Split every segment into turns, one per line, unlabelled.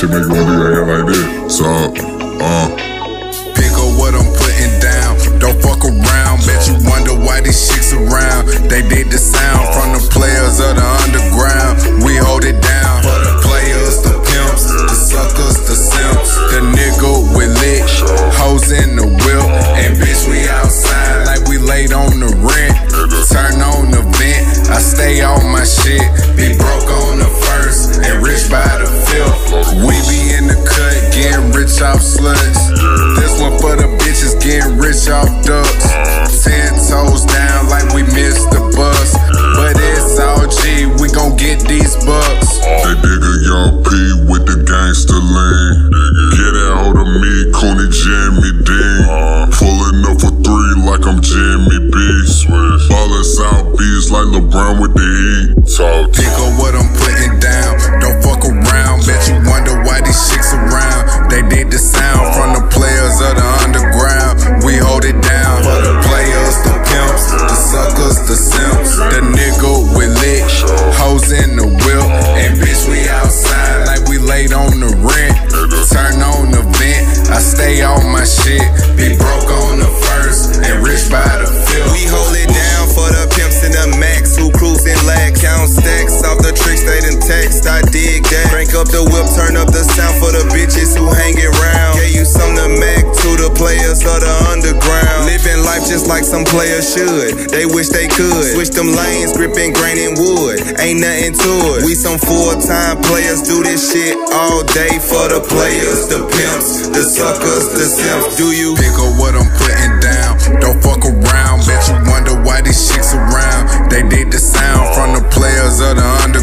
shit make you wanna do your like this. So, uh.
Pick up what I'm putting down. Don't fuck around. Bet you wonder why these chicks around. They did the sound from the players of the underground. We hold it down. For the players, the pimps, the suckers, the simps. The nigga with lit, hoes in the whip. And bitch, we outside like we laid on the rent. Turn on the vent. I stay on my shit. Be broke on the first and rich by the fifth. We be in the cut, getting rich off sluts. This one for the bitches getting rich off ducks. Ten toes down like we missed the bus. But it's all G, we gon' get these bucks.
They dig a young P with the gangster lean. Get a hold of me, Cooney Jimmy Dean. Pulling up for three like I'm Jimmy B. Ballin' South Beach like LeBron with the heat. Talk
Pick up what I'm like some players should. They wish they could. Switch them lanes, gripping grain and wood. Ain't nothing to it. We some full time players, do this shit all day for the players, the pimps, the suckers, the simps. Do you pick up what I'm putting down? Don't fuck around. Bet you wonder why these chicks around. They did the sound from the players of the underground.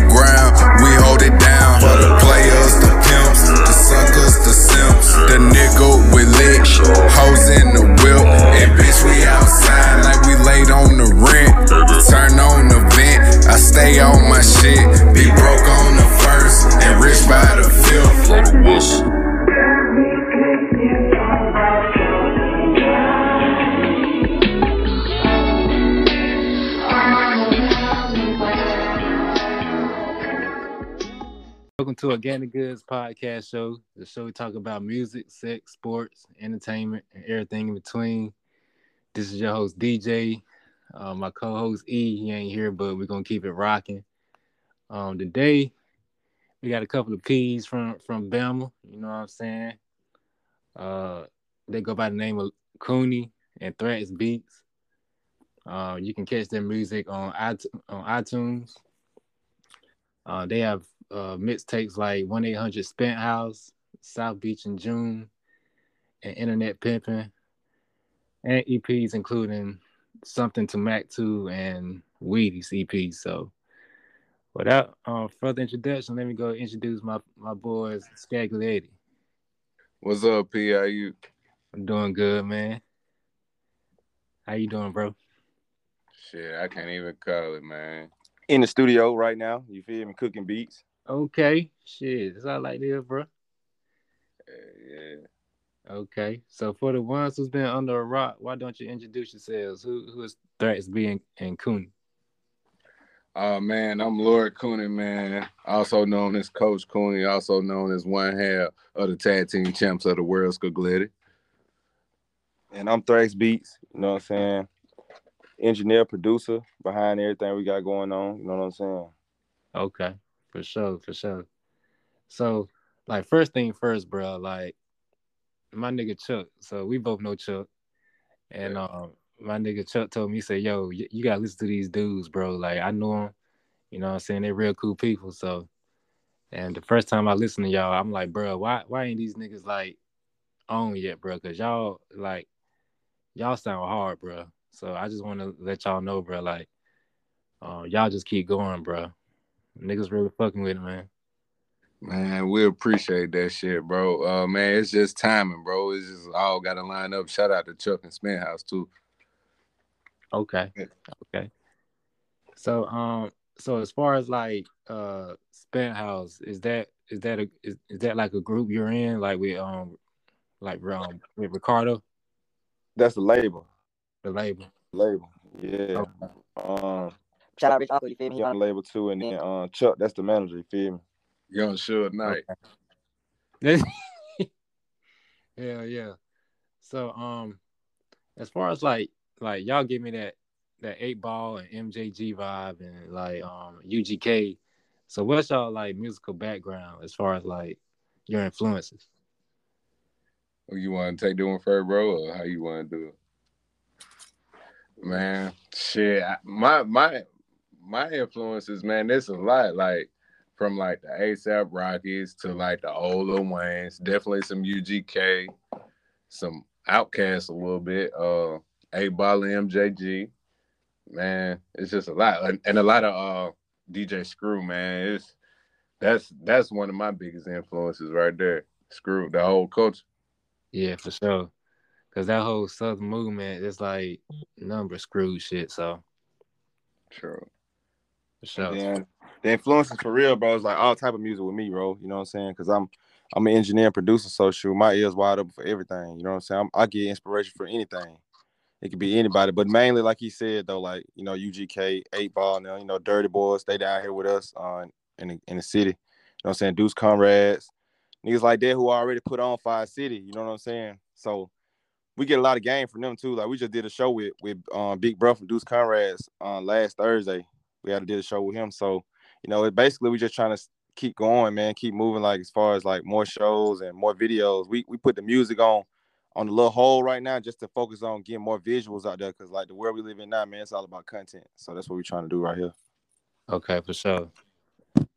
Organic Goods Podcast Show, the show we talk about music, sex, sports, entertainment, and everything in between. This is your host DJ. Uh, my co-host E, he ain't here, but we're gonna keep it rocking. Um, today we got a couple of P's from from Bama. You know what I'm saying? Uh, they go by the name of Cooney and Thrax Beats. Uh, you can catch their music on iTunes. On iTunes. Uh, they have uh, mixtapes like 1 800 Spent House, South Beach in June, and Internet Pimping, and EPs including Something to Mac 2 and Weedy's EP. So, without uh, further introduction, let me go introduce my, my boys, Skaglietti.
What's up, P? How you?
I'm doing good, man. How you doing, bro?
Shit, I can't even call it, man.
in the studio right now. You feel me? Cooking beats.
Okay, shit, that's all I like this, hear, bro.
Uh, yeah.
Okay, so for the ones who's been under a rock, why don't you introduce yourselves? Who who is Thrax Beats and Cooney?
Oh man, I'm Lord Cooney, man. Also known as Coach Cooney, also known as one half of the tag team champs of the world, Skaglietti.
And I'm Thrax Beats. You know what I'm saying? Engineer, producer behind everything we got going on. You know what I'm saying?
Okay, for sure, for sure. So, like, first thing first, bro. Like, my nigga Chuck. So we both know Chuck, and
Yeah.
um, my nigga Chuck told me, he said, "Yo, you, you gotta listen to these dudes, bro. Like, I know them. You know what I'm saying? They're real cool people. So, and the first time I listened to y'all, I'm like, bro, why why ain't these niggas like on yet, bro? Cause y'all like y'all sound hard, bro. So I just want to let y'all know, bro. Like, uh, y'all just keep going, bro. Niggas really fucking with it, man.
Man, we appreciate that shit, bro. Uh man, it's just timing, bro. It's just all gotta line up. Shout out to Chuck and Spent House too.
Okay.
Yeah.
Okay. So um so as far as like uh Spent House, is that is that a is, is that like a group you're in like with um like um with Ricardo,
That's the label.
the label?
Label. Yeah.
Okay.
Um
Shout out Rich Uncle, you feel me?
he on the label too, and then uh, Chuck, that's the manager, you feel me?
Young Suge Knight.
Hell yeah. So um as far as like like y'all give me that that eight ball and MJG vibe and like um UGK. So what's y'all like musical background as far as like your influences?
You want to take doing for bro, or how you want to do it? Man, shit. My my my influences, man. This is a lot. Like from like the ASAP Rockies to like the old Lil Wayne's. Definitely some UGK, some Outkast a little bit. Uh, Eight Ball MJG. Man, it's just a lot, and, and a lot of uh DJ Screw. Man, it's that's that's one of my biggest influences right there. Screw the whole culture.
Yeah, for sure. Cause that whole Southern movement is like number screw shit. So
true.
For sure.
Then the influences for real, bro, It's like all type of music with me, bro. You know what I'm saying? Cause I'm I'm an engineer and producer, so shoot, my ears wide open for everything. You know what I'm saying? I'm, I get inspiration for anything. It could be anybody, but mainly, like he said, though, like you know, UGK, Eight Ball, now you know, Dirty Boys, they down here with us uh, in the in the city. You know what I'm saying? Deuce Comrades, niggas like that who already put on Five City. You know what I'm saying? So we get a lot of game from them too. Like we just did a show with with um, Big Bro from Deuce Conrads on uh, last Thursday. We had to do the show with him. So you know, it basically we just trying to keep going, man, keep moving. Like as far as like more shows and more videos, we we put the music on on the little hole right now just to focus on getting more visuals out there. Cause like the world we live in now, man, it's all about content. So that's what we're trying to do right here.
Okay, for sure.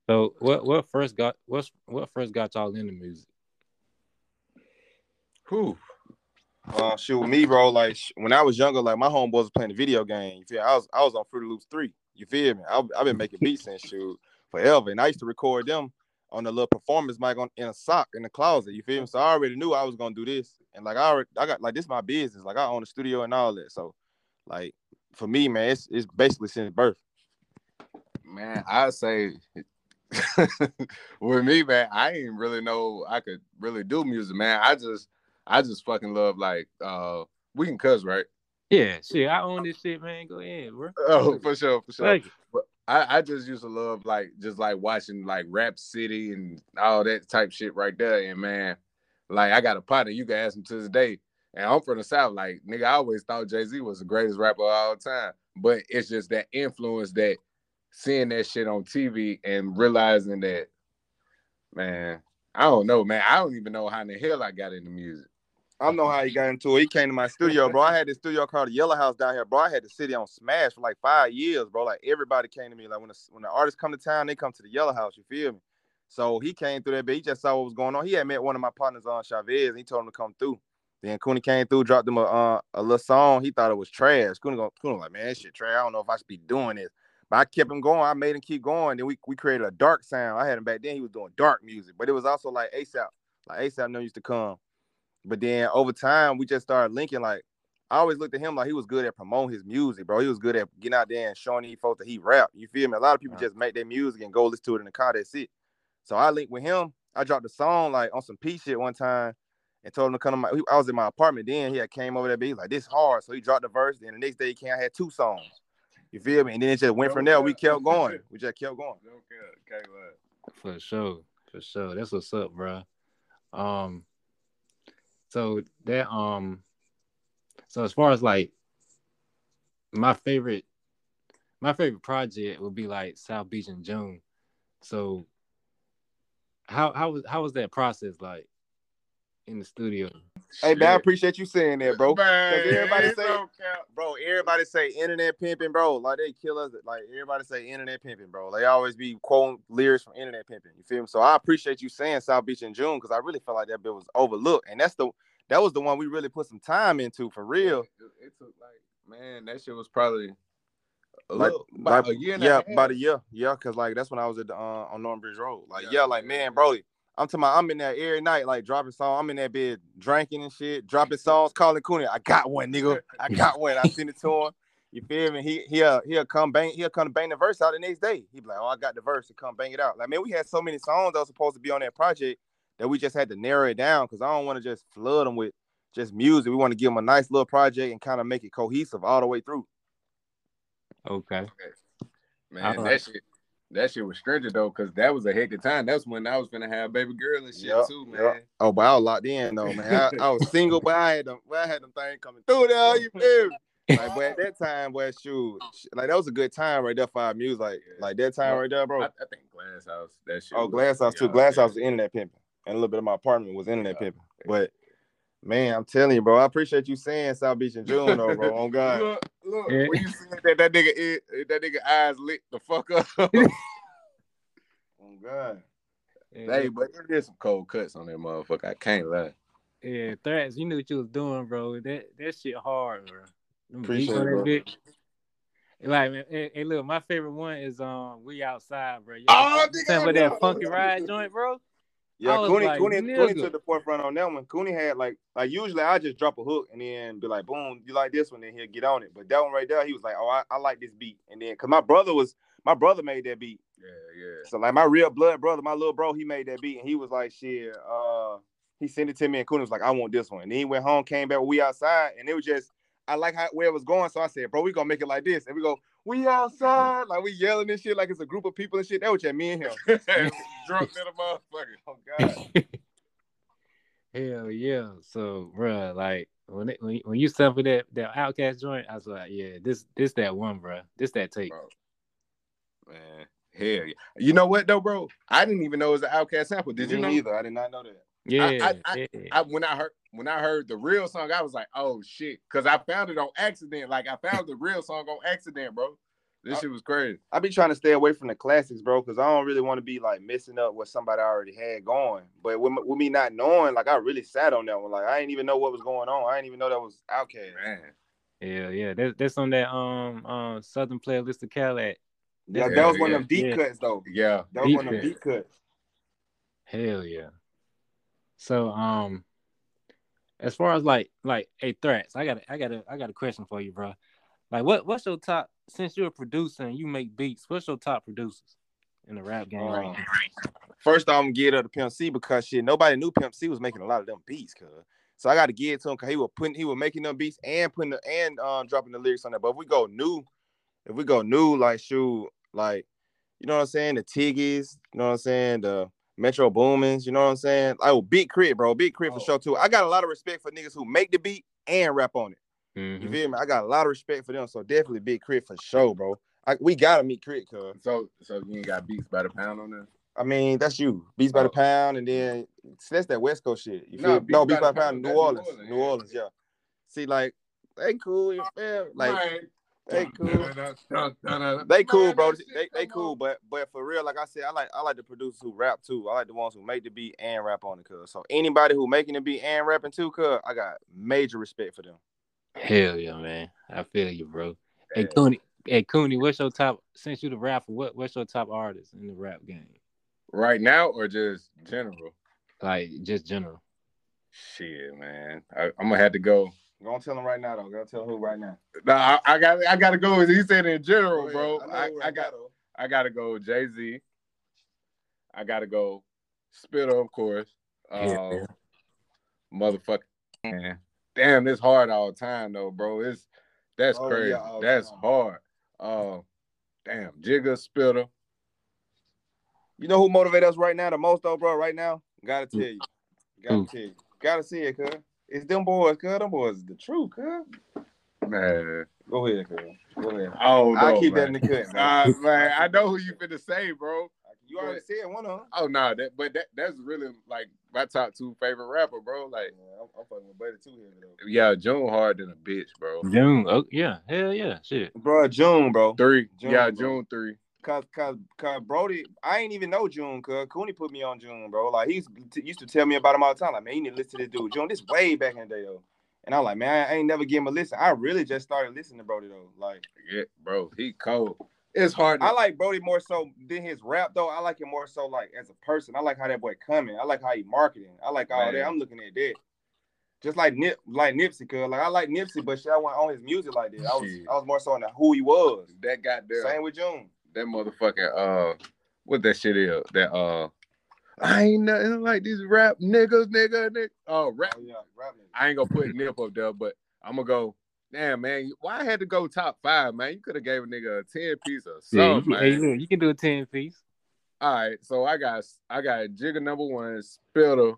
So what what first got what's what first got y'all into music?
Who? Uh, shoot, with me, bro. Like when I was younger, like my homeboys was playing the video game. You feel? I was I was on Fruity Loops three. You feel me? I, have been making beats and shoot forever, and I used to record them on the little performance mic on in a sock in the closet. You feel me? So I already knew I was gonna do this, and like I already, I got like this my business. Like I own a studio and all that. So, like for me, man, it's it's basically since birth.
Man, I say with me, man, I didn't really know I could really do music, man. I just I just fucking love like uh we can cuss, right?
Yeah, shit. I own this shit, man. Go ahead, bro.
Oh, for sure, for sure. But I, I just used to love like just like watching like Rap City and all that type shit right there. And man, like I got a partner, you can ask him to this day. And I'm from the South. Like, nigga, I always thought Jay-Z was the greatest rapper of all time. But it's just that influence that seeing that shit on TV and realizing that, man, I don't know, man. I don't even know how in the hell I got into music.
I don't know how he got into it. He came to my studio, bro. I had this studio called the Yellow House down here, bro. I had the city on Smash for like five years, bro. Like everybody came to me. Like when the, when the artists come to town, they come to the Yellow House. You feel me? So he came through there, but he just saw what was going on. He had met one of my partners on Chavez, and he told him to come through. Then Cooney came through, dropped him a uh, a little song. He thought it was trash. Cooney, go, Cooney like, man, shit trash. I don't know if I should be doing this. But I kept him going. I made him keep going. Then we, we created a dark sound. I had him back then. He was doing dark music, but it was also like ASAP. Like ASAP never used to come. But then over time, we just started linking. Like I always looked at him like he was good at promoting his music, bro. He was good at getting out there and showing these folks that he rap. You feel me? A lot of people right. just make their music and go listen to it in the car. That's it. So I linked with him. I dropped a song like on some P shit one time and told him to come to my. I was in my apartment then. He had came over there, Be like, "This hard." So he dropped the verse. Then the next day he came. I had two songs. You feel me? And then it just went from there. We kept going. We just kept going.
Okay,
for sure, for sure. That's what's up, bro. Um, so that um so as far as like my favorite my favorite project would be like South Beach in June. So how how was how was that process like in the studio?
Hey man, I appreciate you saying that, bro. Man, everybody say, bro, everybody say internet pimping, bro. Like they kill us. Like everybody say internet pimping, bro. They always be quoting lyrics from internet pimping. You feel me? So I appreciate you saying South Beach in June because I really felt like that bit was overlooked, and that's the that was the one we really put some time into for real.
It, it took like man, that shit was probably
like, little, about like, a year. yeah, a about a year. Yeah, cause like that's when I was at the, uh, on Norton Bridge Road. Like yeah, yeah like man, bro, I'm talking about, I'm in there every night, like dropping songs. I'm in that bed drinking and shit, dropping songs, calling Cooney. I got one, nigga. I got one. I sent it to him. You feel me? He he'll he'll come bang he'll come bang the verse out the next day. He be like, oh, I got the verse to come bang it out. Like man, we had so many songs that was supposed to be on that project that we just had to narrow it down because I don't want to just flood them with just music. We want to give them a nice little project and kind of make it cohesive all the way through.
Okay.
Man, that shit that shit was stringent though, cause that was a hectic time. That's when I was gonna have baby girl and shit
Yup,
too,
yup.
man.
Oh, but I was locked in though, man. I, I was single, but I had them. Well, I had them things coming through there. You feel me? Like, but at that time, boy, shoot, sh- like that was a good time right there for our music. Like, like that time right there, bro.
I, I think Glass House. That shit.
Oh, Glass House too. Glass. House was internet pimping, and a little bit of my apartment was internet
Yeah.
pimping. But man, I'm telling you, bro, I appreciate you saying South Beach in June, though, bro. On God,
Look, look,
Yeah.
when you see that that nigga, ear- that nigga eyes lit the fuck up.
on God.
hey, but there is some cold cuts on that motherfucker. I can't lie.
Yeah, Thrax. You knew what you was doing, bro. That that shit hard, bro. Them
Appreciate it, bro.
bit. Like, man, hey, hey, look, my favorite one is um, we outside, bro.
Oh, nigga,
Except
I
that funky ride joint, bro.
Yeah, Cooney,
like,
Cooney,
nigga.
Cooney took the forefront on that one. Cooney had like, like usually I just drop a hook and then be like, boom, you like this one, then he'll get on it. But that one right there, he was like, oh, I, I like this beat. And then, cause my brother was, my brother made that beat.
Yeah, yeah.
So like my real blood brother, my little bro, he made that beat and he was like, shit, uh, he sent it to me and Cooney was like, I want this one. And then he went home, came back, we outside, and it was just, I like how where it was going. So I said, bro, we gonna make it like this. And we go, we outside, like we yelling and shit, like it's a group of people and shit. That was just me and him.
Drunk little motherfucker.
Oh God.
Hell yeah. So, bro, like when it, when, when you sample that that Outkast joint, I was like, yeah, this this that one, bro. This that tape.
Bro. Man, hell yeah. You know what though, bro? I didn't even know it was an Outkast sample. Did you
Me
know?
either? I did not know that.
Yeah,
I-
yeah.
I, when I heard when I heard the real song, I was like, oh shit, because I found it on accident. Like I found the real song on accident, bro. This
Uh,
shit was crazy.
I be trying to stay away from the classics, bro, because I don't really want to be like messing up what somebody already had going. But with, with me not knowing, like I really sat on that one. Like I didn't even know what was going on. I didn't even know that was Outkast.
Man.
Yeah, yeah. That's that's on that um um Southernplayalisticadillac.
Yeah,
Yeah,
that was one of them
yeah,
deep
yeah.
cuts though.
Yeah.
That was one of them
Deep
deep cuts.
Hell yeah. So um as far as like like a Thrax, I got I got a I got a question for you, bro. Like what what's your top since you're a producer and you make beats, what's your top producers in the rap game
Um? First, I'm gonna give it up to Pimp C because shit, nobody knew Pimp C was making a lot of them beats, cuz. So I got to give it to him because he was putting, he was making them beats and putting the and um dropping the lyrics on there. But if we go new, if we go new, like shoot, like you know what I'm saying, the Tiggies, you know what I'm saying, the Metro Boomins, you know what I'm saying. Like oh, Big K.R.I.T., bro, Big K.R.I.T. for
Oh.
sure too. I got a lot of respect for niggas who make the beat and rap on it. You
Mhm.
feel me? I got a lot of respect for them. So definitely Big K.R.I.T. for sure, bro. I, we gotta meet K.R.I.T., cuz.
So so you ain't got beats by the pound on there?
I mean, that's you. Beats by the
Oh.
pound, and then see, that's that West Coast shit. You feel?
Beats
No,
by
Beats
the
by the pound,
Pound,
New
that's New
Orleans,
Orleans,
New
yeah.
Orleans, yeah. See, like they cool, you feel? Like
Man.
They cool.
They
they cool, bro. They, they cool, but but for real, like I said, I like I like the producers who rap too. I like the ones who make the beat and rap on it, cuz. So anybody who making the beat and rapping too, cuz, I got major respect for them.
Hell yeah, man. I feel you, bro. Hey
Yeah.
Cooney, hey Cooney, what's your top since you the rapper, what what's your top artist in the rap game?
Right now or just general?
Like just general.
Shit, man. I, I'm gonna have to go.
Go on, tell him right now, though. Gonna tell who right now.
No, I, I got I gotta go. As he said in general,
Go
bro.
ahead. know
I,
who
I got
now, though.
I gotta go Jay Z. I gotta go Spitta, of course.
Yeah,
Um,
man.
motherfucker. Man. Damn, it's hard all the time though, bro. It's that's
Oh,
crazy.
yeah,
that's
time.
hard. Um, damn, Jigga Spitta.
You know who motivate us right now the most, though, bro? Right now, gotta tell you, gotta
Who?
tell you, gotta see it, cuz. It's them boys, cuz. Them boys is the truth, cuz.
Man,
Go ahead, cuz. Go ahead.
oh no,
I'll keep that in the cut, man.
Uh, man, I know who you finna say, bro.
You already said one of them.
Oh no, that but that that's really like my top two favorite rapper, bro. Like,
Yeah, I'm, I'm fucking with Buddy too here, though.
yeah, June hard than a bitch, bro.
June. Oh yeah, hell yeah, shit.
Bro, June, bro.
Three,
June,
yeah,
bro.
June three.
Cause, cause, cause Brody, I ain't even know June, cuz Cooney put me on June, bro. Like he's t- used to tell me about him all the time. Like, man, you need to listen to this dude, June. This way back in the day, though. And I'm like, man, I ain't never give him a listen. I really just started listening to Brody though. Like,
Yeah, bro, he cold. It's hard. To,
I like Brody more so than his rap though. I like him more so like as a person. I like how that boy coming. I like how he marketing. I like all
Man.
that. I'm looking at that. Just like Nip, like Nipsey, cuz like I like Nipsey, but shit, I went on his music like that. I was. I was more so on the who he was.
that got there.
Same with June.
That motherfucking uh, what that shit is? That uh, I ain't nothing like these rap niggas, nigga, nigga. Oh, rap.
Oh yeah, rap nigga.
I ain't gonna put Nip up there, but I'm gonna go Damn, man, why I had to go top five, man? You could have gave a nigga a ten piece or
Yeah, you can, hey,
man.
look, you can do a ten piece.
All right, so I got I got Jigga number one, Spitta.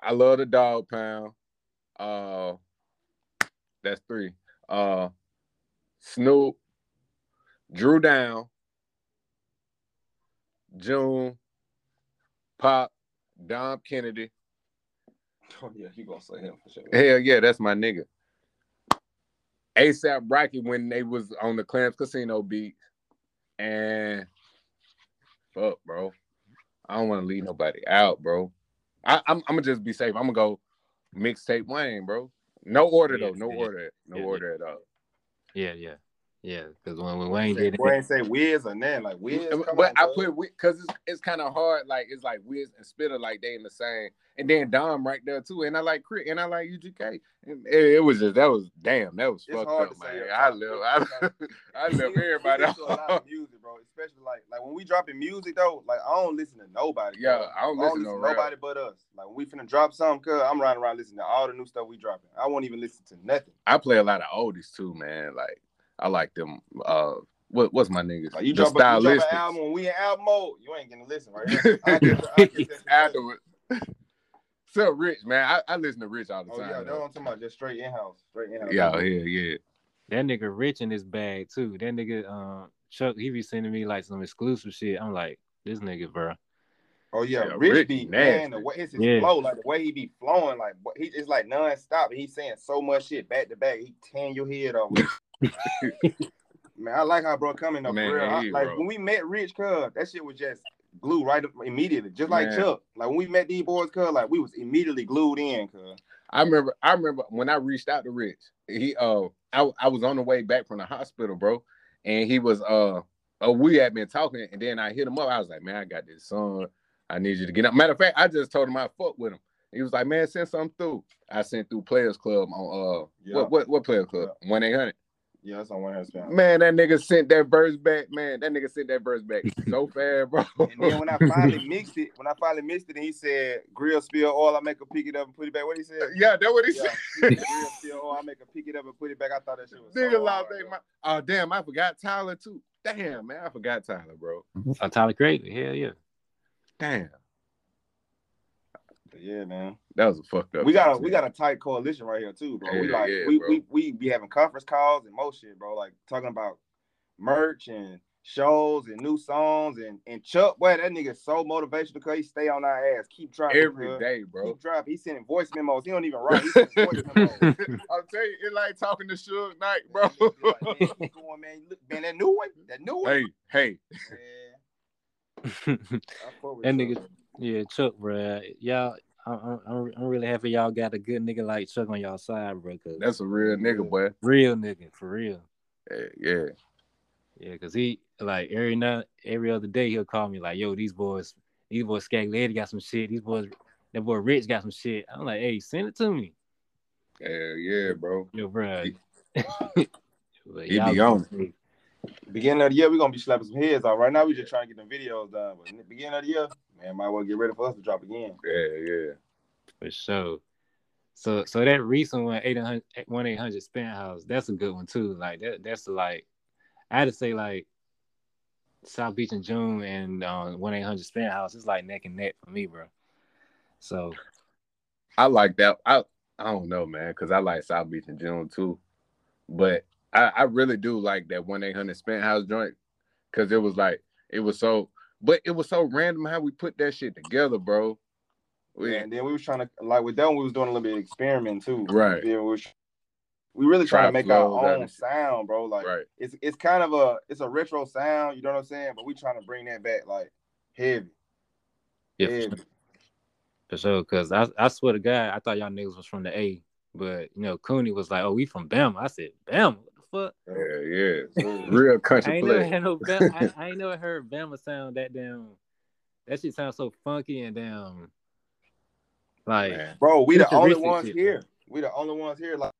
I love the dog pound. Uh, that's three. Uh, Snoop, Dru Down, June, Pop, Dom Kennedy.
Oh yeah, you gonna say him for sure.
Hell yeah, that's my nigga. ASAP Rocky when they was on the Clams Casino beat. And fuck, bro. I don't want to leave nobody out, bro. I, I'm, I'm gonna just be safe. I'm gonna go mixtape Wayne, bro. No order though. No
Yeah,
order. No
yeah,
order at all.
Yeah, yeah, yeah. Because when, when Wayne did it,
ain't say Wiz or nothing like Wiz.
but
on,
I put because it's it's kind of hard. Like it's like Wiz and Spitta, like they in the same, and then Dom right there too. And I like K.R.I.T., and I like UGK. And it, it was just that was damn, that was
It's
fucked up, man. I love. I, I love everybody.
Listen a lot of music, bro. Especially like like when we dropping music though, like I don't listen to nobody.
Yeah,
bro.
I don't listen to no rap.
nobody but us. Like when we finna drop something, cuz I'm riding around listening to all the new stuff we dropping. I won't even listen to nothing.
I play a lot of oldies too, man. Like I like them. Uh, what what's my niggas?
Like you
The
drop, a, you drop an album when we in album mode, you ain't gonna listen right here. I get, I get
Afterwards. So Rich, man, I, I listen to Rich all the
Oh
time.
yeah, that's
though.
what talking about. Just straight in house, straight in house.
yeah, yeah, yeah.
that nigga rich in his bag too. That nigga, um, Chuck, he be sending me like some exclusive shit. I'm like, this nigga, bro.
Oh yeah,
Yeah,
Rich
Rick
be
nasty.
man, the way it's his
Yeah.
flow, like the way he be flowing, like what- he it's like non-stop. He's saying so much shit back to back. He tearing your head off. man, I like how bro coming up
Man,
real. I- like
bro.
when we met Rich Cub, that shit was just glue right up immediately, just like
Man.
Chuck. Like when we met these boys, Cub, like we was immediately glued in, cuz.
I remember I remember when I reached out to Rich. He uh I, I was on the way back from the hospital, bro. And he was uh uh, we had been talking, and then I hit him up. I was like, man, I got this song. I need you to get up. Matter of fact, I just told him I fuck with him. He was like, man, send something through. I sent through Players Club on uh
Yeah.
what what what Players Club? One eight hundred.
Yeah, that's on one hand spin.
Man, that nigga sent that verse back. Man, that nigga sent that verse back so fast, bro.
And then when I finally mixed it, when I finally mixed it, and he said, "Grill spill oil, I make a pick it up and put it back." What he said?
yeah, that's what he
Yeah,
said.
grill spill oil, I make a pick it up and put it back. I thought that shit was
Nigga
so
lost
hard,
their Oh damn, I forgot Tyler too. Damn, man, I forgot Tyler, bro.
Oh, Tyler Creator, hell yeah.
Damn,
But yeah, man.
that was a fucked up.
We got a we got a tight coalition right here too, bro. we like
yeah,
we,
bro.
we we be having conference calls and most shit, bro. Like talking about merch and shows and new songs and and Chuck, boy, that nigga so motivational because he stay on our ass, keep dropping
every
cuz.
day, bro.
Keep dropping. He's sending voice memos. He don't even write. He's voice memos.
I'll tell you, it's like talking to Suge Knight, bro.
Man, like, man, keep going, man. Look, man, that new one, that new one.
hey, hey,
Man, I fuck with
That nigga- yeah, Chuck, bro. Y'all, I'm, I'm, I'm really happy y'all got a good nigga like Chuck on y'all side, bro. Cause
that's a real nigga, boy.
real nigga for real.
Yeah, yeah.
Yeah, cause he like every night, every other day he'll call me like, "Yo, these boys, these boys, Skaglietti got some shit. These boys, that boy Rich got some shit." I'm like, "Hey, send it to me,
Hell yeah, bro.
yo, bro."
He- he be on
gonna-
Beginning of the year, we're gonna be slapping some heads off. Right now, we just trying to get the videos done. But in the beginning of the year, man, might well get ready for us to drop again.
Yeah, yeah.
for sure. So, so that recent one, 800, one eight hundred spent house, that's a good one too. Like that, that's like, I had to say like, South Beach in June and uh, one eight hundred spent house is like neck and neck for me, bro. So
I like that. I I don't know, man, because I like South Beach in June too. But I, I really do like that one eight hundred spent house joint because it was like it was so, but it was so random how we put that shit together, bro. We,
And then we was trying to like with that one, we was doing a little bit of experiment too.
Right.
Yeah, we, was, we really trying to make our own sound, bro. Like
right.
it's it's kind of a it's a retro sound, you know what I'm saying? But we trying to bring that back like heavy.
yeah, for
heavy.
For sure, cause I, I swear to God, I thought y'all niggas was from the A, but you know, Cooney was like, "Oh, we from Bama." I said, "Bama, what the fuck?"
Yeah, yeah. Real
I
country
ain't never
play.
had no Bama. I, I ain't never heard Bama sound that damn. That shit sounds so funky and damn. Like,
Man.
Bro, we the only ones
shit,
here. We the only ones here like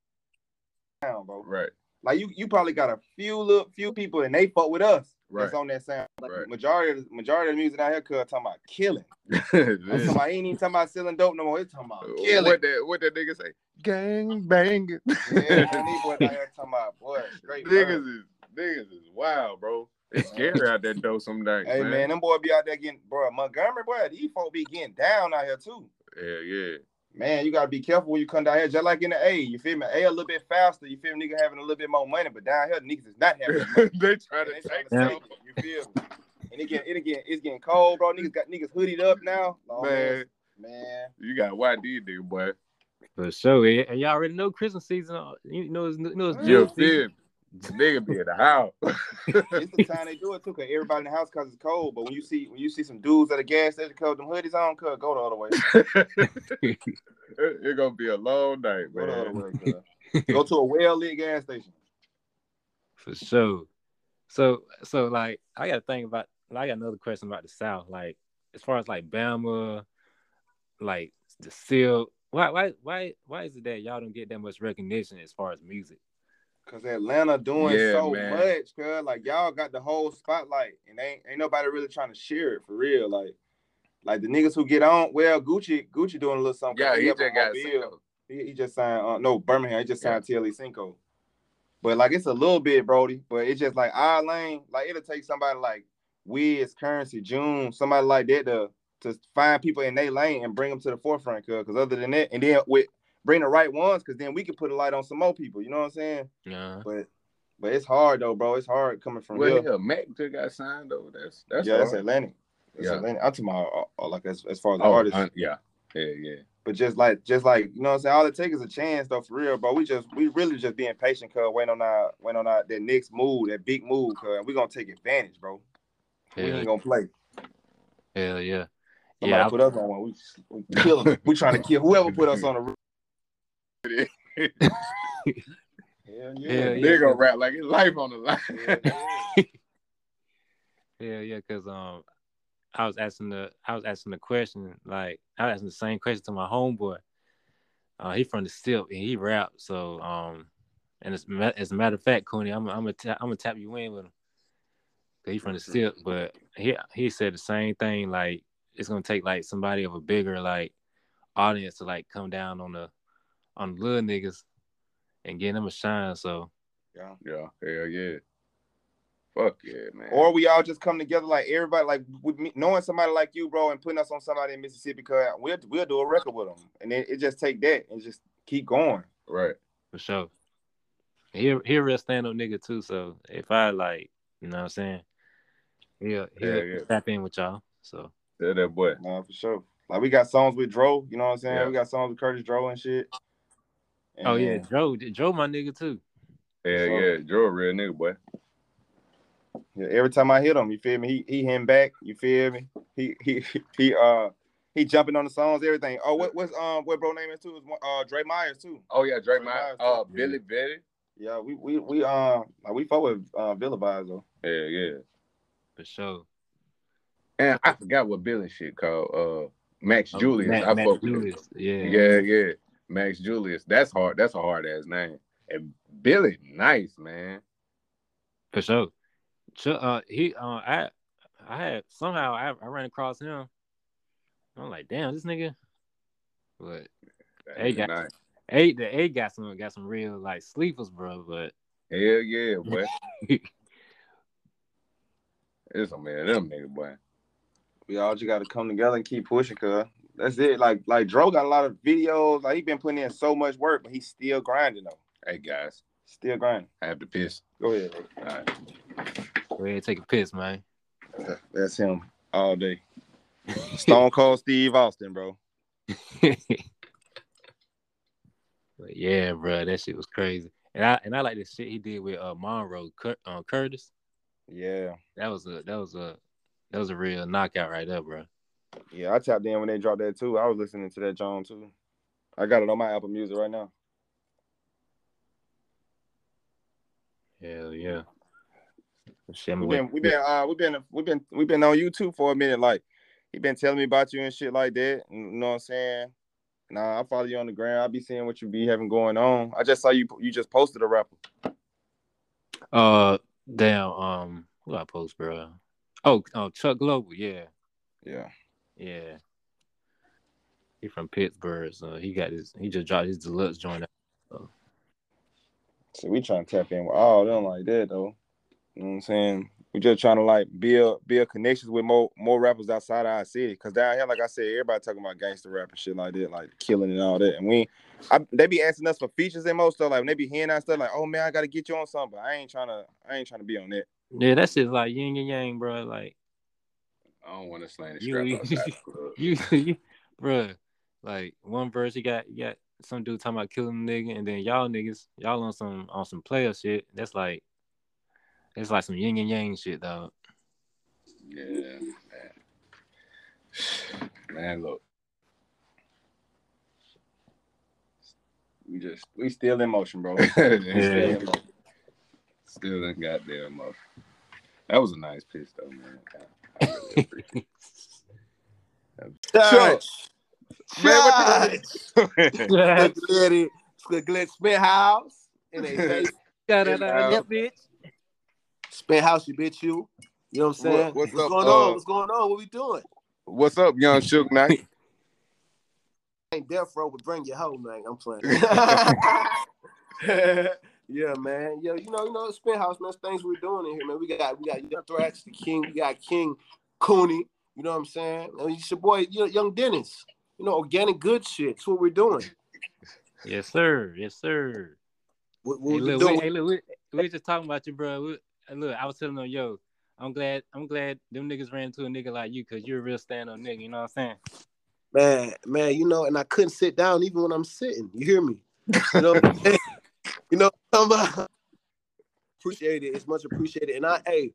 sound, bro.
Right.
Like you you probably got a few little few people and they fuck with us.
Right.
that's on that sound. Like,
Right.
Majority of the, majority of the music out here, cuz talking about killing. I'm talking about, ain't even talking about selling dope no more. It's talking about killing.
what
killing.
that what that nigga say? Gang banging.
Yeah, man, these boys out here talking about boy, straight
niggas is niggas is wild, bro. It's scary out there though some days.
Hey
man.
man, them boy be out there getting bro Montgomery, boy. These folk be getting down out here too.
Yeah, yeah.
Man, you gotta be careful when you come down here, just like in the A. You feel me? A a little bit faster. You feel me? Nigga having a little bit more money, but down here, niggas is not having money.
they try to
They trying to take it, You feel me? And it get it again. It's getting cold, bro. Niggas got niggas hoodied up now. Long
man.
ass- man.
You got YD nigga, boy.
For sure. And y'all already know Christmas season. uh, You know it's, you know it's
You
drill
feel
season.
Nigga be in the house.
It's the time they do it too, cause everybody in the house cause it's cold. But when you see when you see some dudes at a gas station cause them hoodies on, cuz go the other way.
It's it gonna be a long night,
Go the other
man.
way. Go to a well lit gas station.
For sure. So so like I gotta think about I got another question about the South. Like as far as like Bama, like the Silk, why why why why is it that y'all don't get that much recognition as far as music?
Cause Atlanta doing
Yeah,
so
man.
much, cuz like y'all got the whole spotlight, and ain't ain't nobody really trying to share it for real. Like, like the niggas who get on, well, Gucci Gucci doing a little something.
Yeah, he
up
just got
Mobile.
single.
He, he just signed, uh, no Birmingham. He just signed TLE Cinco. But like it's a little bit, Brody. But it's just like our lane. Like it'll take somebody like Wiz, Curren$y, June, somebody like that to to find people in their lane and bring them to the forefront. cause, cause other than that, and then with bring the right ones, cause then we can put a light on some more people. You know what I'm saying?
Yeah.
But but it's hard though, bro. It's hard coming from
Well,
here.
yeah, Mac just got signed over. That's that's
yeah, that's
hard.
Atlantic. That's
Yeah.
Atlantic. I'm talking about uh, uh, like as, as far as the
Oh,
artists.
uh, yeah, yeah, yeah.
But just like just like you know what I'm saying, all it takes is a chance though for real, bro. We just we really just being patient, cuz waiting on our waiting on our that next move, that big move, cuz and we gonna take advantage, bro. We
Hell,
ain't gonna play.
hell yeah.
Somebody
Yeah,
put us on one. We, we kill 'em. we trying to kill whoever put us on the roof. Hell
Hell
yeah.
yeah.
They gonna rap like his life on the line.
Yeah.
Yeah, yeah, because um, I was asking the I was asking the question like I was asking the same question to my homeboy. Uh, he from the Silk and he rap. So um, and as, as a matter of fact, Cooney, I'm I'm gonna ta- I'm gonna tap you in with him. 'Cause he from the Silk, but he he said the same thing. Like it's gonna take like somebody of a bigger like audience to like come down on the on the little niggas and get them a shine. So
yeah.
yeah, hell yeah. Fuck yeah, man.
Or we all just come together like everybody, like with me, knowing somebody like you, bro, and putting us on somebody in Mississippi, because we'll we'll do a record with them, and then it just take that and just keep going.
right.
for sure. He he a real stand up nigga too. So if I like, you know what I'm saying, he'll he'll
Yeah, yeah.
tap in with y'all. So
Tell that boy.
Nah, for sure. Like we got songs with Dro, you know what I'm saying?
Yeah.
We got songs with Curtis Dro and shit. And
oh yeah,
then-
Joe Joe my nigga too.
Yeah,
So-
yeah, Joe a real nigga, boy.
yeah. Every time I hit him, you feel me? He he him back. You feel me? He he he uh he jumping on the songs, everything. Oh, what what's um what bro name is too? Is one- uh Dre Myers too.
Oh yeah, Drake
Drake
Myers.
Myers,
Uh,
too.
Billy Betty.
Yeah, we we we uh like we fuck with uh Villa Vibes though.
Yeah, yeah.
For sure.
And I forgot what Billy shit called. Uh, Max
Oh,
Julius.
Matt-
I
Matt
fuck with
Julius. Yeah.
Yeah, yeah. Max Julius. That's hard. That's a hard ass name. And Billy, nice man.
For sure. Uh, he uh, I I had somehow I, I ran across him. I'm like, damn, this nigga. But Hey, guy.
nice.
A the A got some got some real like sleepers, bro. But
Hell yeah, boy. it's a man, them nigga, boy.
We all just gotta come together and keep pushing, cuz. That's it. Like like Dro got a lot of videos. Like he been putting in so much work, but he's still grinding though.
Hey guys,
Still grinding.
I have to piss.
Go ahead.
All right.
go ahead, take a piss, man.
That's him all day. Stone Cold Steve Austin, bro.
but yeah, bro, that shit was crazy. And I and I like the shit he did with uh Monroe Cur- uh, Curtis.
Yeah.
That was a that was a that was a real knockout right there, bro.
Yeah, I tapped in when they dropped that too. I was listening to that John too. I got it on my Apple Music right now.
Hell yeah.
We've been we've been uh we've been we've been we've been on YouTube for a minute. Like he been telling me about you and shit like that. You know what I'm saying? Nah, I follow you on the ground. I be seeing what you be having going on. I just saw you you just posted a rapper.
Uh, damn. Um, who I post, bro? Oh, oh, Chuck Global, yeah,
Yeah.
yeah. He from Pittsburgh, so he got his. He just dropped his deluxe joint.
So we trying to tap in with all them like that though. You know what I'm saying? We just trying to like build build connections with more more rappers outside of our city. Cause down here, like I said, everybody talking about gangster rap and shit like that, like killing and all that. And we, I, they be asking us for features and most stuff. Like when they be hearing that stuff, like, oh man, I gotta get you on something. But I ain't trying to, I ain't trying to be on that.
Yeah, that shit's like yin and yang, bro. Like
I don't want to slang the
You-
strap the
you, you bro. Like one verse, you got you got some dude talking about killing a nigga, and then y'all niggas, y'all on some on some player shit. That's like, it's like some yin and yang shit, dog.
Yeah, man. Man, look.
We just, we still in motion, bro.
Yeah.
Still in goddamn motion. That was a nice piece, though, man. I really appreciate
Church.
it.
Church.
Yeah.
Good Glenn, good Glenn Spent House. And they say,
Got it, uh, bitch.
Spent House, you bitch, you. You know what I'm saying?
What- what's
what's
up,
going
uh,
on? What's going on? What we doing?
What's up, young Suge Knight?
Ain't death row, but bring your hoe, man. I'm playing. yeah, man. Yeah, you know, you know, Spent House, man. Things we're doing in here, man. We got we got Young Thrax, the King. We got King Cooney. You know what I'm saying? And it's your boy, you know, Young Dennis. You know, organic good shit. That's what we're doing.
Yes, sir. Yes, sir.
What, what
Hey,
we
look,
doing?
we, hey, look, we, we just talking about you, bro. We, look, I was telling them, yo, I'm glad, I'm glad them niggas ran into a nigga like you, cause you're a real stand-up nigga. You know what I'm saying?
man, man, you know, and I couldn't sit down even when I'm sitting. You hear me? You know, what I'm saying? you know, what I'm about? appreciate it. It's much appreciated. And I, hey,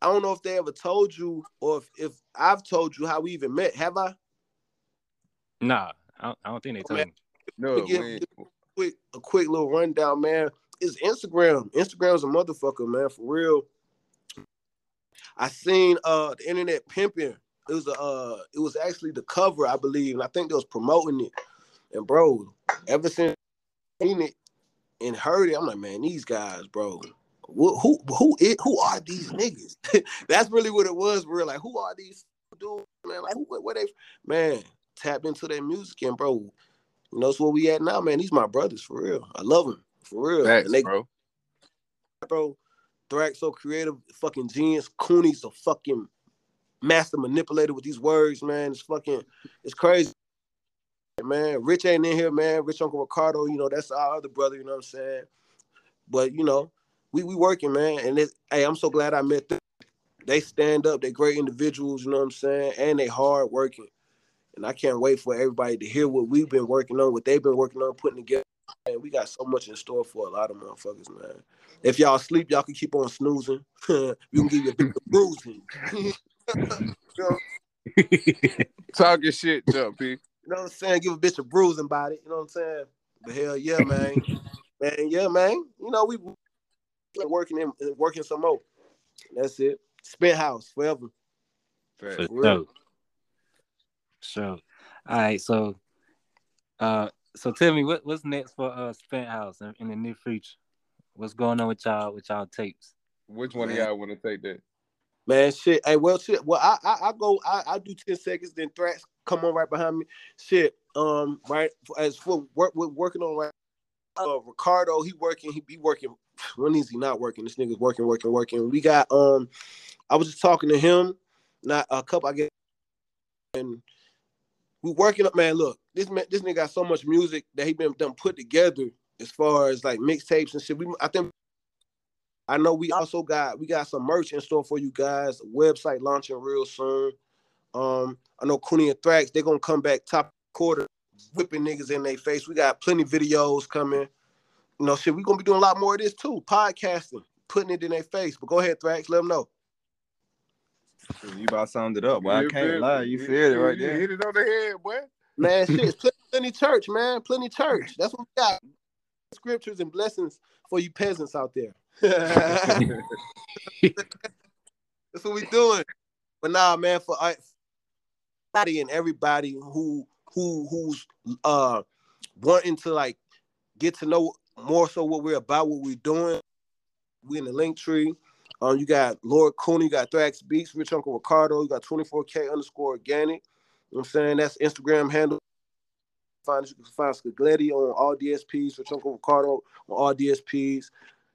I don't know if they ever told you or if, if I've told you how we even met. Have I?
Nah, I don't, I don't think they told
man.
me.
No,
Give-
we,
Quick, a quick little rundown, man. It's Instagram. Instagram's a motherfucker, man, for real. I seen uh the internet pimping. It was a uh it was actually the cover, I believe, and I think they was promoting it. And bro, ever since I seen it and heard it, I'm like, man, these guys, bro. Who who who, is, who are these niggas? That's really what it was. We're like, who are these dudes, man? Like, where they, man? Tap into their music and bro, you know, that's where we at now, man. These my brothers for real. I love them for real. and they,
bro.
bro, Thrax so creative, fucking genius. Cooney's a fucking master manipulator with these words, man. It's fucking, it's crazy, man. Rich ain't in here, man. Rich Uncle Ricardo, you know, that's our other brother. You know what I'm saying? But you know, we we working, man. And it, hey, I'm so glad I met them. They stand up. They great individuals. You know what I'm saying? And they hard working. And I can't wait for everybody to hear what we've been working on, what they've been working on, putting together. And we got so much in store for a lot of motherfuckers, man. If y'all sleep, y'all can keep on snoozing. we can give you a bit bruising.
Talking shit, Jump P.
know what I'm saying? Give a bitch a bruising about it. You know what I'm saying? But hell yeah, man. man, yeah, man. You know, we working in working some more. That's it. Spent house forever.
For
Facts.
sure. Sure. All right, so, uh, so tell me what what's next for uh Spent House in, in the near future? What's going on with y'all with y'all tapes?
Which one of y'all want to take that?
Man, shit. Hey, well, shit. Well, I I, I go. I, I do ten seconds. Then Thrax come on right behind me. Shit. Um. Right. As for work, we're working on right. Uh, Ricardo, he working. He be working. When is he not working? This nigga's working, working, working. We got. Um. I was just talking to him. Not a couple. I guess, And we working up. Man, look. This man. This nigga got so much music that he been done put together as far as like mixtapes and shit. We. I think I know we also got we got some merch in store for you guys. Website launching real soon. Um, I know Cooney and Thrax, they're gonna come back top quarter, whipping niggas in their face. We got plenty videos coming. You know, shit, we gonna be doing a lot more of this too. Podcasting, putting it in their face. But go ahead, Thrax, let them know.
You about summed it up, boy. I can't
feel-
lie. You feel it right
you
there.
Hit it on the head, boy.
Man, shit, plenty, plenty church, man. Plenty church. That's what we got. Scriptures and blessings for you peasants out there. That's what we doing. But nah, man, for I, everybody and everybody who who who's uh wanting to like get to know more so what we're about, what we're doing. We in the Linktree. Um, you got Lord Cooney, you got Thrax Beats, Rich Uncle Ricardo, you got 24K underscore organic. You know what I'm saying? That's Instagram handle. Find you can find Skaglietti on all DSPs, Rich Uncle Ricardo on all DSPs.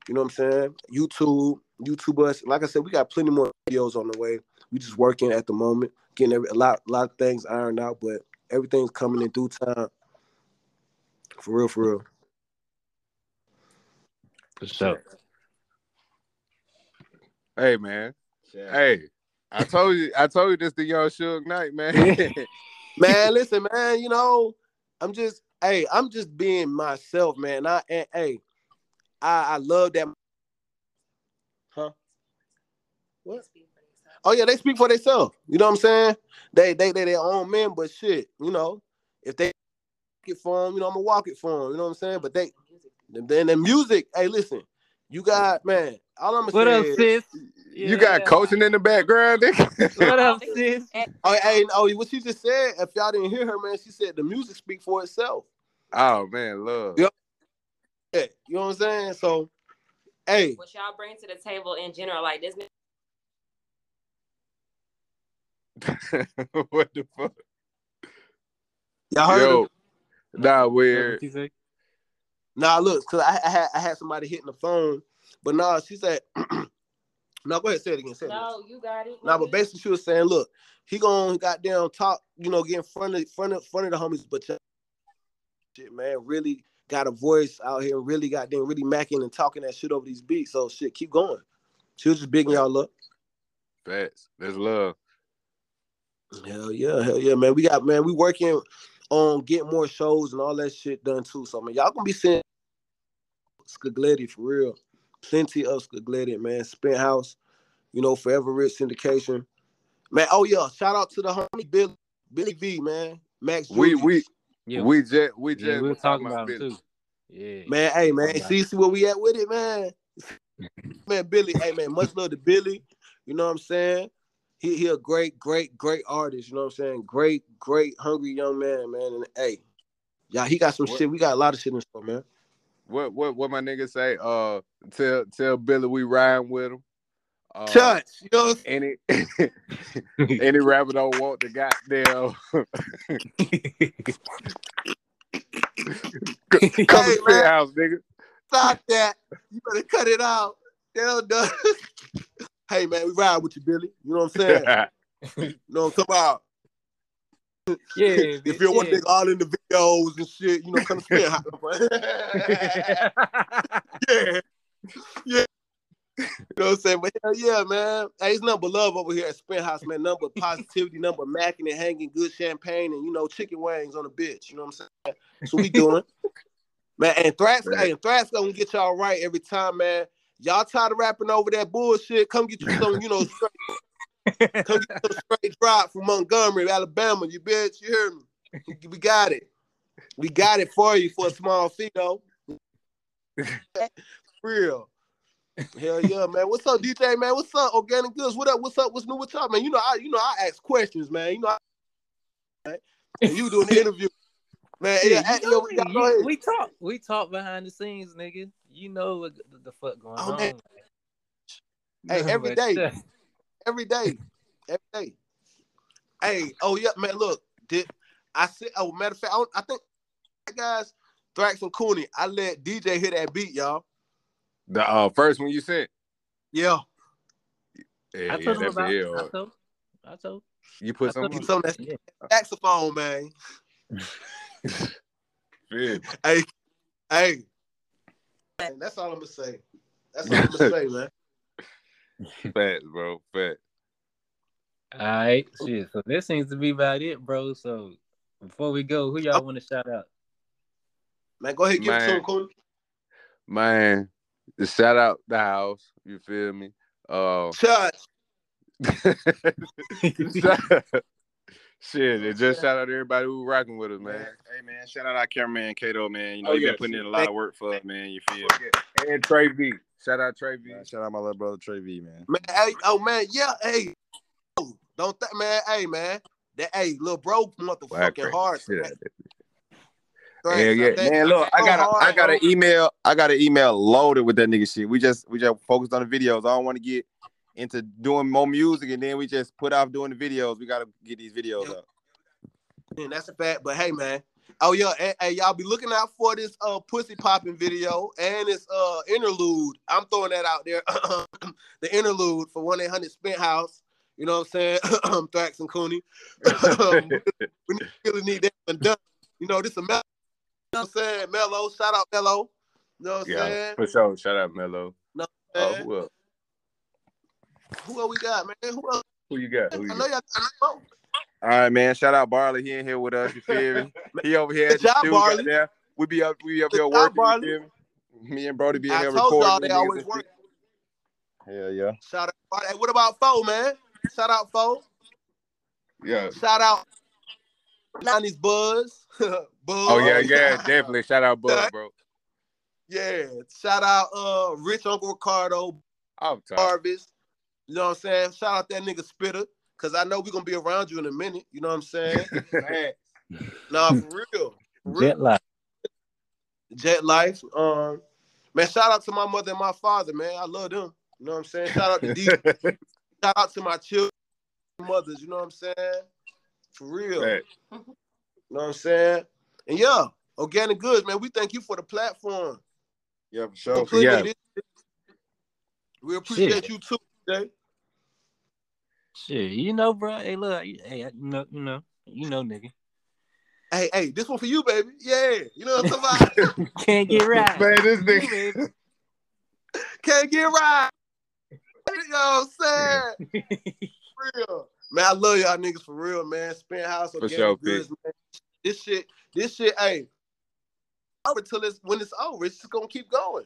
You know what I'm saying? YouTube, YouTube us. Like I said, we got plenty more videos on the way. We just working at the moment, getting every, a lot, a lot of things ironed out, but everything's coming in due time. For real, for real.
For sure.
Hey man. Hey. I told you I told you this the young Suge Knight, man.
man, listen, man, you know, I'm just hey, I'm just being myself, man. I and hey, I, I love that. Huh? What? Oh yeah, they speak for themselves. You know what I'm saying? They they they their own men, but shit, you know, if they walk it for them, you know, I'm gonna walk it for them. You know what I'm saying? But they then the music. Hey, listen, you got man. All I'm gonna
What
say
up,
is,
sis?
You got coaching in the background, nigga.
What up, sis?
Oh, hey, oh, what she just said. If y'all didn't hear her, man, she said the music speak for itself.
oh man, love.
Yeah. Yeah, you know what I'm saying? So, hey,
what y'all bring to the table in general, like this.
what the fuck?
y'all heard
Yo,
her?
nah,
where?
we're?
Nah, look, cause I, I had I had somebody hitting the phone, but nah, she said, no, go ahead, say it again, say it again.
No, you got it.
Nah, but basically she was saying, look, he gonna goddamn talk, you know, get in front of front of front of the homies, but shit, man, really got a voice out here, really goddamn, really macking and talking that shit over these beats. So shit, keep going. She was just bigging y'all up.
facts. That's love.
Hell yeah, hell yeah, man. We got man, we working on getting more shows and all that shit done too. So man, y'all gonna be seeing Skaglietti for real. Plenty of Skaglietti, man. Spent House, you know, Forever Rich syndication. Man, oh yeah, shout out to the homie Billy, Billy V, man. Max
We
Julius.
we
Yeah,
we just we just
yeah, we were
was
talking about him too. Yeah.
Man, hey man,
Talking
see, see where we at with it, man. man, Billy, hey man, much love to Billy. You know what I'm saying? He he a great, great, great artist. You know what I'm saying? Great, great, hungry young man, man. And hey, yeah, he got some
What-
shit. We got a lot of shit in store, man.
What what what my nigga say? Uh, tell tell Billy we riding with him. Uh,
Touch, you know.
Any any rapper don't want the goddamn come
Hey,
to the house, nigga.
Stop that. You better cut it out. Hell no. hey man, we ride with you, Billy. You know what I'm saying? you know what I'm talking about?
yeah,
If you're one
yeah.
nigga all in the videos and shit, you know, come to spin hot. yeah. Yeah. You know what I'm saying? But hell yeah, man. Hey, it's nothing but love over here at Spent House, man. Number positivity, number macking and hanging, good champagne, and you know, chicken wings on the bitch. You know what I'm saying? That's what we doing. man, and Thrax,
Right.
hey, and Thrax gonna get y'all right every time, man. Y'all tired of rapping over that bullshit? Come get you some, you know, straight, come get some straight drop from Montgomery, Alabama. You bitch, you hear me? We got it. We got it for you for a small fee, though. Real. Hell yeah, man. What's up, DJ, man? What's up, Organic Goods? What up? What's up? What's new with y'all, man? You know, I you know I ask questions, man. You know, I, right? and you doing the interview, man.
Yeah,
Yeah,
you
yo,
know
we,
You- we talk. We talk behind the scenes, nigga. You know what the, the fuck going
Oh,
on.
man. Hey, every
But,
day. every day, every day. Hey, oh yeah, man. Look, did I said? Oh, matter of fact, I, don't- I think guys, Thrax and Cooney. I let DJ hit that beat, y'all.
The uh, first one you sent.
Yeah,
Yeah,
I
yeah,
told him about.
the
I told. I told.
You put
I
some
told
get
him.
some of that
Yeah.
saxophone, man.
Yeah.
Hey, hey. And that's all I'm gonna say. That's all I'm gonna say, man.
Facts, bro. Facts.
All right, shit. So this seems to be about it, bro. So before we go, who y'all want to shout out?
Man, go ahead, give it to
Man.
him, Cooney.
Man, just shout out the house. You feel me? Uh,
Touch.
shit, and just shout out to everybody who rocking with us, man.
Hey man, shout out our cameraman Kato, man. You oh, know
Oh,
he
yeah,
been putting in a lot of work for us, man. You feel me?
And Trey V. Shout out Trey V.
Man, shout out my little brother Trey V, man.
Man, hey, oh man, yeah, hey. Oh, Don't think, man, hey, man. That hey, little bro
Well, I
motherfucking
cracked
hard.
the shit out of that bitch.
Thanks.
Yeah, yeah,
Thank-
man. Look, I got a, I got an email. I got an email loaded with that nigga shit. We just we just focused on the videos. I don't want to get into doing more music, and then we just put off doing the videos. We gotta get these videos
Yeah.
up.
And that's a fact. But hey, man. Oh yeah, hey, hey, y'all be looking out for this uh pussy popping video and this uh interlude. I'm throwing that out there. the interlude for one eight hundred Spent House. You know what I'm saying? Thrax and Cooney. we really need that one done. You know, this a Mel- you know what I'm saying? Mellow. shout out Mellow. You know what I'm
Yeah,
saying?
for sure. Shout out Mellow.
No,
Oh,
man.
who else?
Who else we got, man? Who else?
Who you got?
I
Who you
know
got?
y'all got more.
All right, man. Shout out Barley. He in here with us. You feel me? He over here at
Good
the
job,
studio.
Barley.
There. We be up. We be up
Good
here
job,
working.
Barley.
You feel me? Me and Brody be in
I
here
told y'all
recording.
they always work.
shit. Hell yeah.
Shout out. Hey, what about Foe, man? Shout out Foe.
Yeah.
Shout out 90s Buzz. Buzz.
Oh yeah, yeah, definitely. Shout out Bud, bro.
Yeah. Shout out uh Rich Uncle Ricardo,
Off top.
Harvest. You know what I'm saying? Shout out that nigga Spitta. Cause I know we're gonna be around you in a minute. You know what I'm saying? nah, for real. For real.
Jet life.
Jet Life. Um, man, shout out to my mother and my father, man. I love them. You know what I'm saying? Shout out to D. shout out to my children, mothers. You know what I'm saying? For real.
Fact.
You know what I'm saying? And yeah, organic goods, man. We thank you for the platform.
Yeah, for sure.
Completely.
Yeah.
This- We appreciate
Shit.
you too, Jay.
Shit, you know, bro. Hey, look, hey, you know, you know, you know, nigga.
Hey, hey, this one for you, baby. Yeah, you know what I'm talking about?
Can't get right.
Man, this nigga.
Can't get right. You know what I'm saying? For real. Man, I love y'all niggas for real, man. Spent house
For
organic
sure,
goods, man. This shit, this shit, hey, over till it's when it's over, it's just gonna keep going.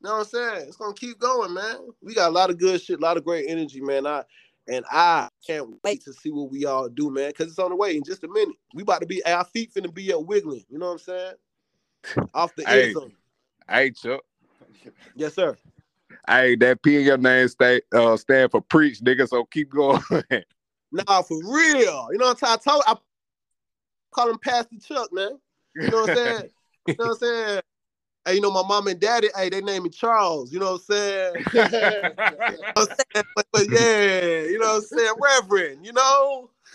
You know what I'm saying? It's gonna keep going, man. We got a lot of good shit, a lot of great energy, man. I and I can't wait to see what we all do, man, because it's on the way in just a minute. We about to be our feet finna be up wiggling. You know what I'm saying? Off the
Hey.
end zone.
Hey, Chuck.
Yes, sir.
Hey, that P in your name stay, uh, stand for preach, nigga. So keep going.
Nah, for real. You know what I'm saying? I told I call him Pastor Chuck, man. You know what I'm saying? you know what I'm saying? Hey, you know, my mom and daddy, hey, they name me Charles. You know what I'm saying? You know what I'm saying? But, but yeah, you know what I'm saying? Reverend, you know?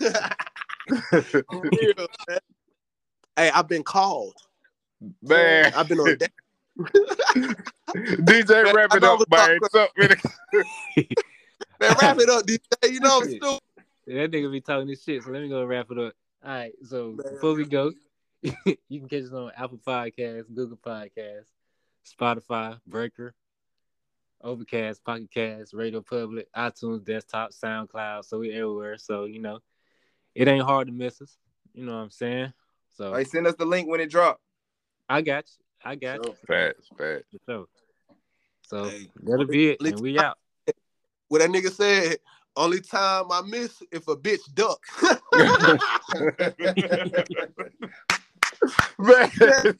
Real. Hey, I've been called.
man,
I've been on that.
DJ
Man,
wrap it up, man.
talk-
Something in
Man, wrap it up, DJ. You know I'm still
That nigga be talking this shit, so let me go wrap it up. All right, so
Man.
before we go, you can catch us on Apple Podcasts, Google Podcasts, Spotify, Breaker, Overcast, Pocket Cast, Radio Public, iTunes, Desktop, SoundCloud. So we everywhere. So you know, it ain't hard to miss us. You know what I'm saying? So
Hey, send us the link when it drop.
I got you. I got you.
Facts, facts.
For sure. So
Hey,
that'll be it, and we out.
what that nigga said. Only time I miss if a bitch duck.
Man.